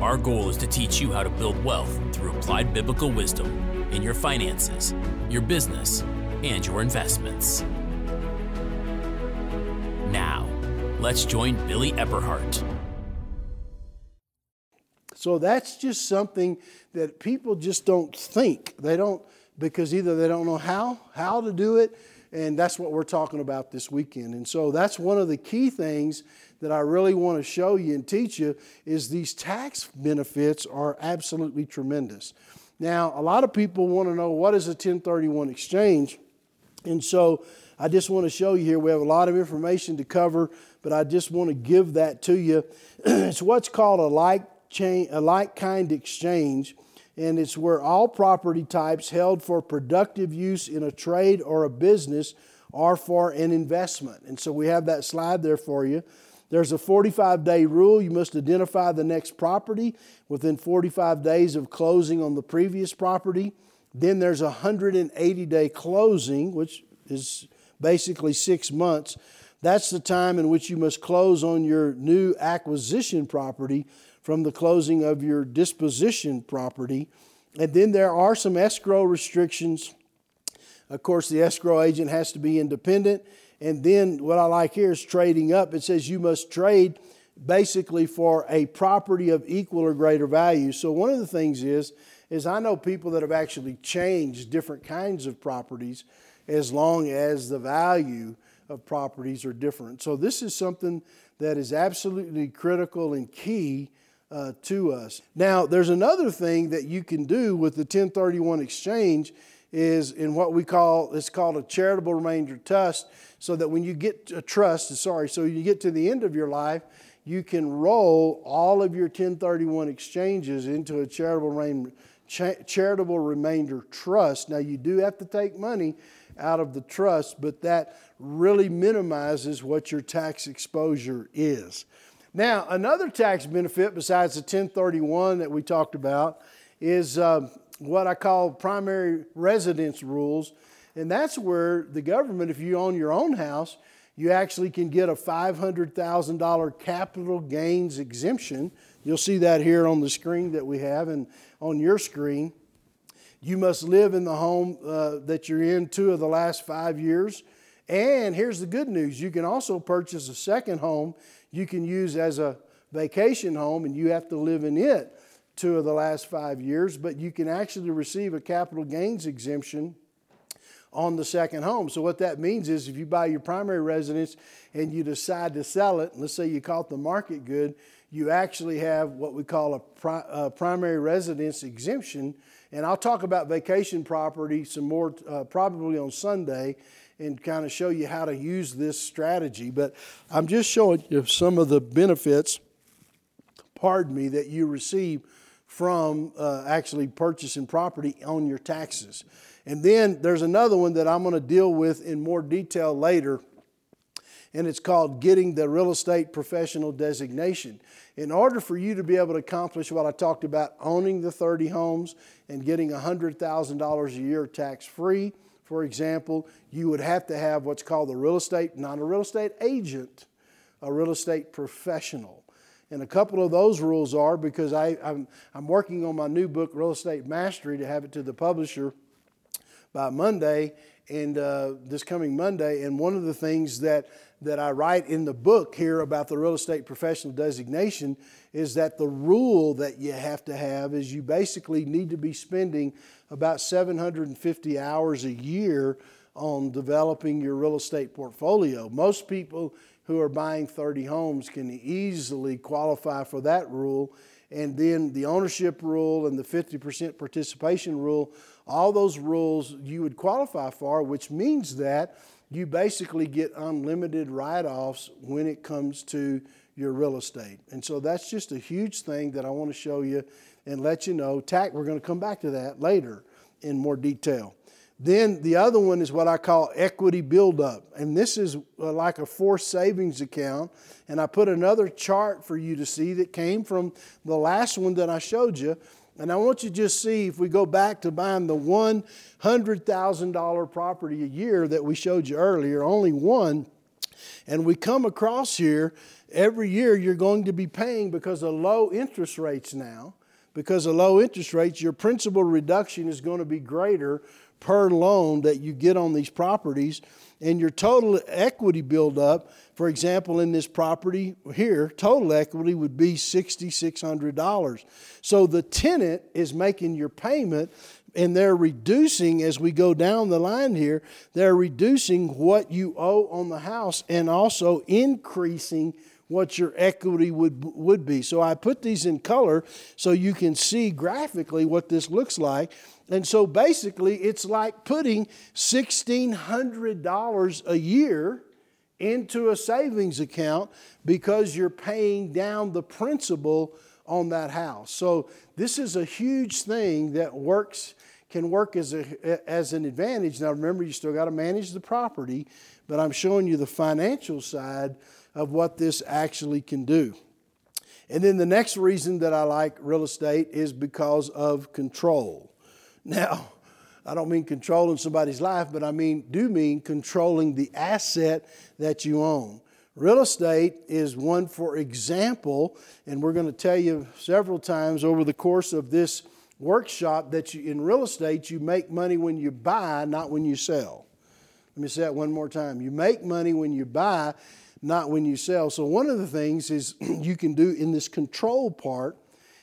our goal is to teach you how to build wealth through applied biblical wisdom in your finances, your business, and your investments. Now, let's join Billy Epperhart. So that's just something that people just don't think. They don't because either they don't know how how to do it and that's what we're talking about this weekend. And so that's one of the key things that I really want to show you and teach you is these tax benefits are absolutely tremendous. Now, a lot of people want to know what is a 1031 exchange. And so I just want to show you here. We have a lot of information to cover, but I just want to give that to you. it's what's called a like chain, a like kind exchange, and it's where all property types held for productive use in a trade or a business are for an investment. And so we have that slide there for you. There's a 45 day rule. You must identify the next property within 45 days of closing on the previous property. Then there's a 180 day closing, which is basically six months. That's the time in which you must close on your new acquisition property from the closing of your disposition property. And then there are some escrow restrictions. Of course, the escrow agent has to be independent and then what I like here is trading up. It says you must trade basically for a property of equal or greater value. So one of the things is is I know people that have actually changed different kinds of properties as long as the value of properties are different. So this is something that is absolutely critical and key uh, to us. Now, there's another thing that you can do with the 1031 exchange is in what we call it's called a charitable remainder trust so that when you get a trust sorry so you get to the end of your life you can roll all of your 1031 exchanges into a charitable remainder, charitable remainder trust now you do have to take money out of the trust but that really minimizes what your tax exposure is now another tax benefit besides the 1031 that we talked about is um, what I call primary residence rules. And that's where the government, if you own your own house, you actually can get a $500,000 capital gains exemption. You'll see that here on the screen that we have and on your screen. You must live in the home uh, that you're in two of the last five years. And here's the good news you can also purchase a second home you can use as a vacation home, and you have to live in it two of the last five years, but you can actually receive a capital gains exemption on the second home. So, what that means is if you buy your primary residence and you decide to sell it, let's say you caught the market good, you actually have what we call a, pri- a primary residence exemption. And I'll talk about vacation property some more uh, probably on Sunday and kind of show you how to use this strategy. But I'm just showing you some of the benefits, pardon me, that you receive from uh, actually purchasing property on your taxes. And then there's another one that I'm going to deal with in more detail later, and it's called getting the real estate professional designation. In order for you to be able to accomplish what I talked about, owning the 30 homes and getting $100,000 a year tax free, for example, you would have to have what's called a real estate, not a real estate agent, a real estate professional. And a couple of those rules are because I, I'm, I'm working on my new book, Real Estate Mastery, to have it to the publisher by Monday and uh, this coming Monday. And one of the things that, that I write in the book here about the real estate professional designation is that the rule that you have to have is you basically need to be spending about 750 hours a year on developing your real estate portfolio. Most people who are buying 30 homes can easily qualify for that rule. And then the ownership rule and the 50% participation rule, all those rules you would qualify for, which means that you basically get unlimited write offs when it comes to your real estate. And so that's just a huge thing that I want to show you and let you know. Tax, we're going to come back to that later in more detail. Then the other one is what I call equity buildup. And this is uh, like a forced savings account. And I put another chart for you to see that came from the last one that I showed you. And I want you to just see if we go back to buying the $100,000 property a year that we showed you earlier, only one. And we come across here every year you're going to be paying because of low interest rates now. Because of low interest rates, your principal reduction is going to be greater per loan that you get on these properties and your total equity buildup, for example, in this property here, total equity would be $6,600. So the tenant is making your payment and they're reducing as we go down the line here, they're reducing what you owe on the house and also increasing what your equity would, would be. So I put these in color so you can see graphically what this looks like. And so basically, it's like putting $1,600 a year into a savings account because you're paying down the principal on that house. So this is a huge thing that works can work as, a, as an advantage. Now remember, you still got to manage the property, but I'm showing you the financial side of what this actually can do. And then the next reason that I like real estate is because of control. Now, I don't mean controlling somebody's life, but I mean do mean controlling the asset that you own. Real estate is one for example, and we're going to tell you several times over the course of this workshop that you, in real estate you make money when you buy, not when you sell. Let me say that one more time. You make money when you buy, not when you sell. So one of the things is you can do in this control part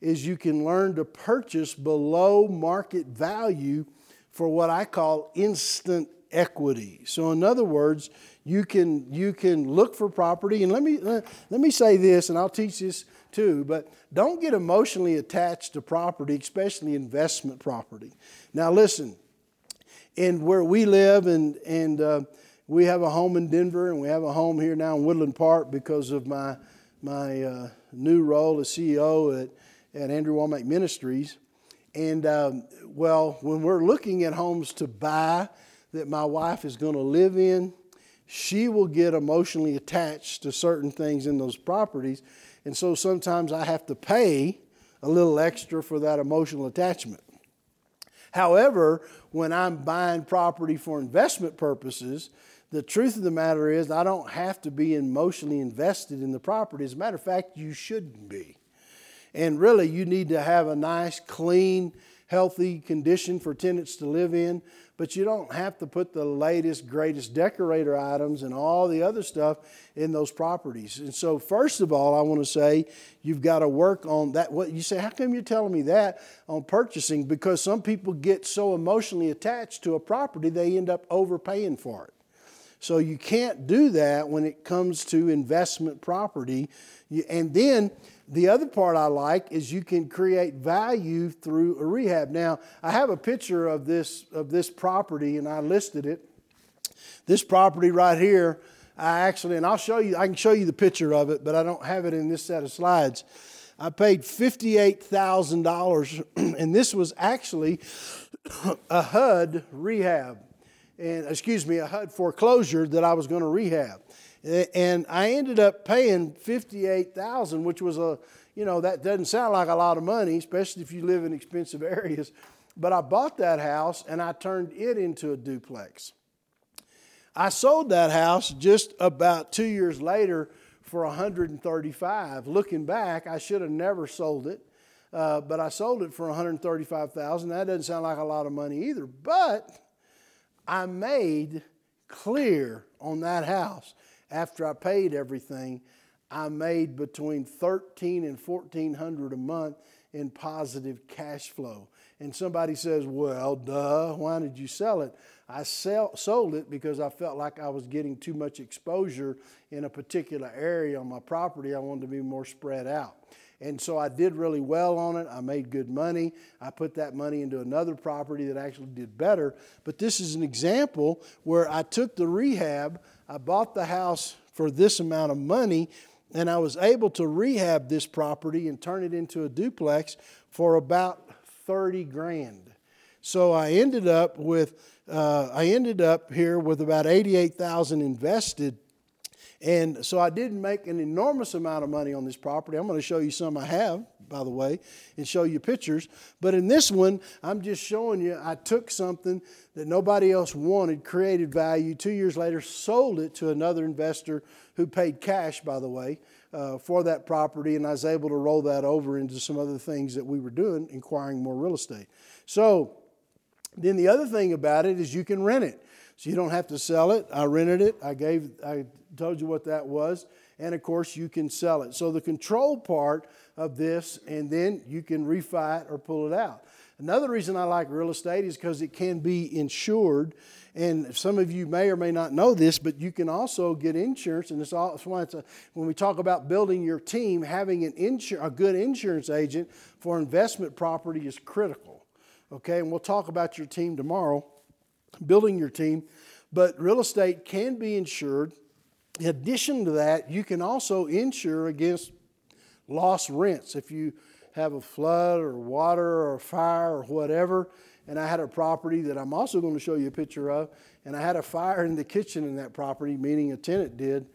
is you can learn to purchase below market value for what I call instant equity. So in other words, you can you can look for property and let me let, let me say this and I'll teach this too, but don't get emotionally attached to property, especially investment property. Now listen, in where we live and and uh, we have a home in Denver and we have a home here now in Woodland Park because of my my uh, new role as CEO at at Andrew Wommack Ministries. And um, well, when we're looking at homes to buy that my wife is going to live in, she will get emotionally attached to certain things in those properties. And so sometimes I have to pay a little extra for that emotional attachment. However, when I'm buying property for investment purposes, the truth of the matter is I don't have to be emotionally invested in the property. As a matter of fact, you shouldn't be. And really, you need to have a nice, clean, healthy condition for tenants to live in, but you don't have to put the latest, greatest decorator items and all the other stuff in those properties. And so, first of all, I want to say you've got to work on that. What you say, how come you're telling me that on purchasing? Because some people get so emotionally attached to a property, they end up overpaying for it. So you can't do that when it comes to investment property. And then the other part I like is you can create value through a rehab. Now, I have a picture of this of this property and I listed it. This property right here, I actually and I'll show you I can show you the picture of it, but I don't have it in this set of slides. I paid $58,000 and this was actually a HUD rehab. And excuse me, a HUD foreclosure that I was going to rehab and I ended up paying fifty-eight thousand, which was a, you know, that doesn't sound like a lot of money, especially if you live in expensive areas. But I bought that house and I turned it into a duplex. I sold that house just about two years later for 135. Looking back, I should have never sold it, uh, but I sold it for 135,000. That doesn't sound like a lot of money either, but I made clear on that house after I paid everything, I made between thirteen and fourteen hundred a month in positive cash flow. And somebody says, "Well, duh, why did you sell it?" I sell, sold it because I felt like I was getting too much exposure in a particular area on my property. I wanted to be more spread out. And so I did really well on it. I made good money. I put that money into another property that actually did better. But this is an example where I took the rehab I bought the house for this amount of money, and I was able to rehab this property and turn it into a duplex for about 30 grand. So I ended up with uh, I ended up here with about 88,000 invested and so I didn't make an enormous amount of money on this property. I'm going to show you some I have, by the way, and show you pictures. But in this one, I'm just showing you I took something that nobody else wanted, created value. Two years later, sold it to another investor who paid cash, by the way, uh, for that property. And I was able to roll that over into some other things that we were doing, inquiring more real estate. So then the other thing about it is you can rent it. So you don't have to sell it. I rented it. I gave I told you what that was. And of course, you can sell it. So the control part of this, and then you can refi it or pull it out. Another reason I like real estate is because it can be insured. And some of you may or may not know this, but you can also get insurance. And it's all, that's why it's a, when we talk about building your team, having an insur- a good insurance agent for investment property is critical. Okay, and we'll talk about your team tomorrow, building your team. But real estate can be insured in addition to that, you can also insure against lost rents. If you have a flood or water or fire or whatever, and I had a property that I'm also going to show you a picture of, and I had a fire in the kitchen in that property, meaning a tenant did,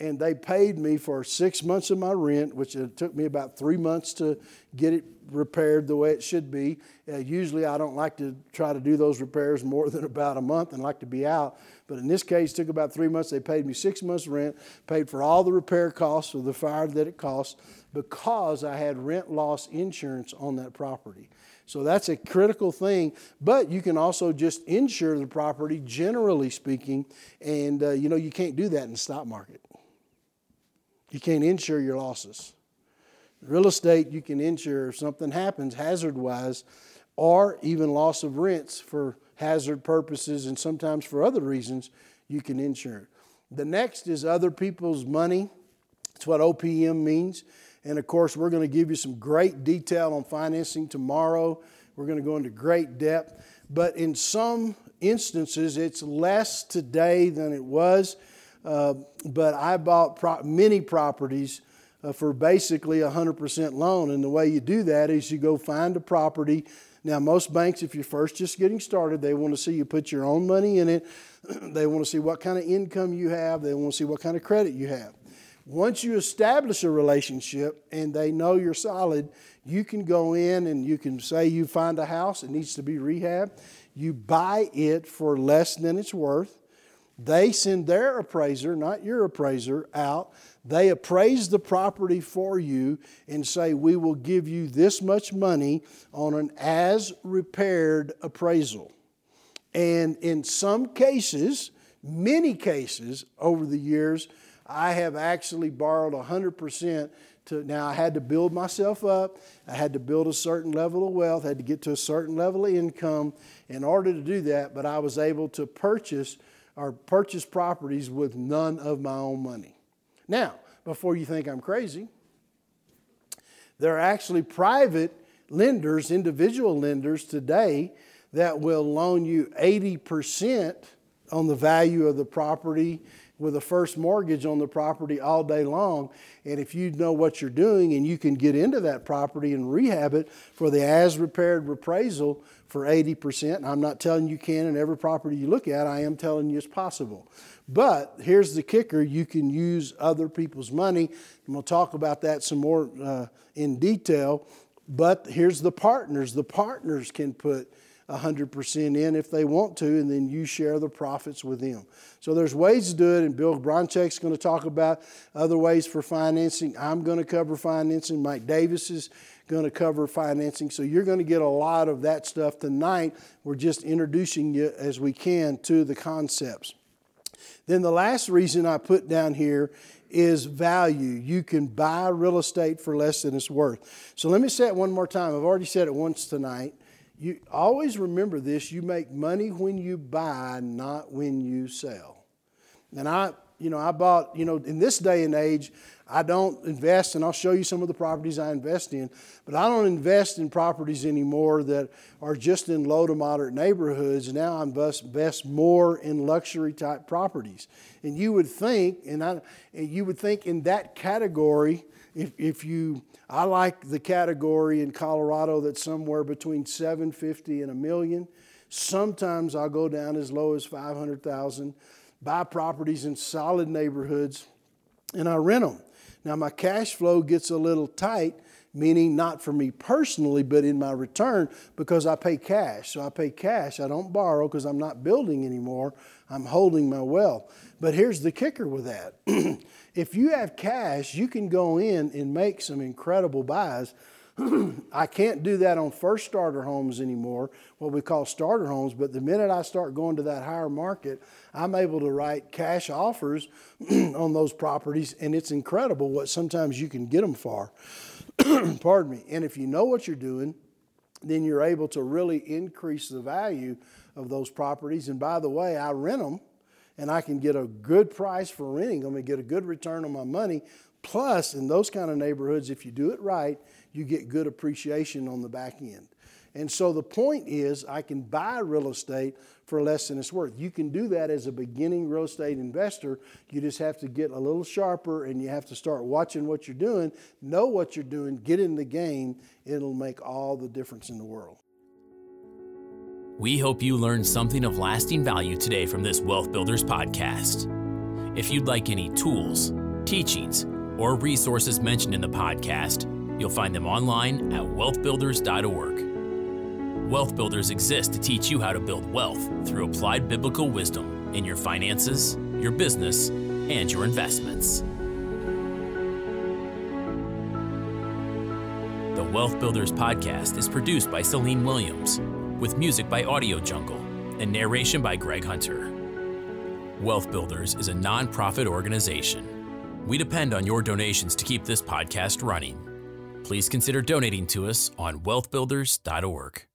and they paid me for six months of my rent, which it took me about three months to get it repaired the way it should be. Uh, usually, I don't like to try to do those repairs more than about a month and like to be out. But in this case, it took about three months. They paid me six months' rent, paid for all the repair costs of the fire that it cost because I had rent loss insurance on that property. So that's a critical thing. But you can also just insure the property, generally speaking, and uh, you know you can't do that in the stock market. You can't insure your losses. Real estate, you can insure if something happens hazard wise or even loss of rents for hazard purposes and sometimes for other reasons, you can insure. The next is other people's money. That's what OPM means. And of course, we're going to give you some great detail on financing tomorrow. We're going to go into great depth. But in some instances, it's less today than it was uh, but I bought pro- many properties uh, for basically a 100% loan. And the way you do that is you go find a property. Now, most banks, if you're first just getting started, they want to see you put your own money in it. they want to see what kind of income you have. They want to see what kind of credit you have. Once you establish a relationship and they know you're solid, you can go in and you can say you find a house, it needs to be rehabbed. You buy it for less than it's worth they send their appraiser, not your appraiser, out. They appraise the property for you and say, We will give you this much money on an as repaired appraisal. And in some cases, many cases over the years, I have actually borrowed 100% to, now I had to build myself up. I had to build a certain level of wealth, I had to get to a certain level of income in order to do that, but I was able to purchase or purchase properties with none of my own money. Now, before you think I'm crazy, there are actually private lenders, individual lenders today that will loan you 80% on the value of the property with a first mortgage on the property all day long. And if you know what you're doing and you can get into that property and rehab it for the as repaired appraisal for 80%, I'm not telling you can in every property you look at, I am telling you it's possible. But here's the kicker you can use other people's money. And we'll talk about that some more uh, in detail. But here's the partners the partners can put 100% in if they want to, and then you share the profits with them. So there's ways to do it, and Bill Bronchick's going to talk about other ways for financing. I'm going to cover financing. Mike Davis is going to cover financing. So you're going to get a lot of that stuff tonight. We're just introducing you as we can to the concepts. Then the last reason I put down here is value. You can buy real estate for less than it's worth. So let me say it one more time. I've already said it once tonight you always remember this you make money when you buy, not when you sell. And I you know, I bought, you know, in this day and age, I don't invest, and I'll show you some of the properties I invest in, but I don't invest in properties anymore that are just in low to moderate neighborhoods. Now I invest more in luxury type properties. And you would think, and, I, and you would think in that category, if, if you, I like the category in Colorado that's somewhere between 750 and a million. Sometimes I'll go down as low as 500,000, buy properties in solid neighborhoods, and I rent them. Now, my cash flow gets a little tight, meaning not for me personally, but in my return because I pay cash. So I pay cash. I don't borrow because I'm not building anymore. I'm holding my wealth. But here's the kicker with that if you have cash, you can go in and make some incredible buys I can't do that on first starter homes anymore, what we call starter homes. But the minute I start going to that higher market, I'm able to write cash offers on those properties, and it's incredible what sometimes you can get them for. Pardon me. And if you know what you're doing, then you're able to really increase the value of those properties. And by the way, I rent them and I can get a good price for renting them and get a good return on my money. Plus, in those kind of neighborhoods, if you do it right, you get good appreciation on the back end. And so the point is, I can buy real estate for less than it's worth. You can do that as a beginning real estate investor. You just have to get a little sharper and you have to start watching what you're doing, know what you're doing, get in the game. It'll make all the difference in the world. We hope you learned something of lasting value today from this Wealth Builders podcast. If you'd like any tools, teachings, or resources mentioned in the podcast, You'll find them online at wealthbuilders.org. Wealth Builders exist to teach you how to build wealth through applied biblical wisdom in your finances, your business, and your investments. The Wealth Builders podcast is produced by Celine Williams, with music by Audio Jungle and narration by Greg Hunter. Wealth Builders is a nonprofit organization. We depend on your donations to keep this podcast running please consider donating to us on wealthbuilders.org.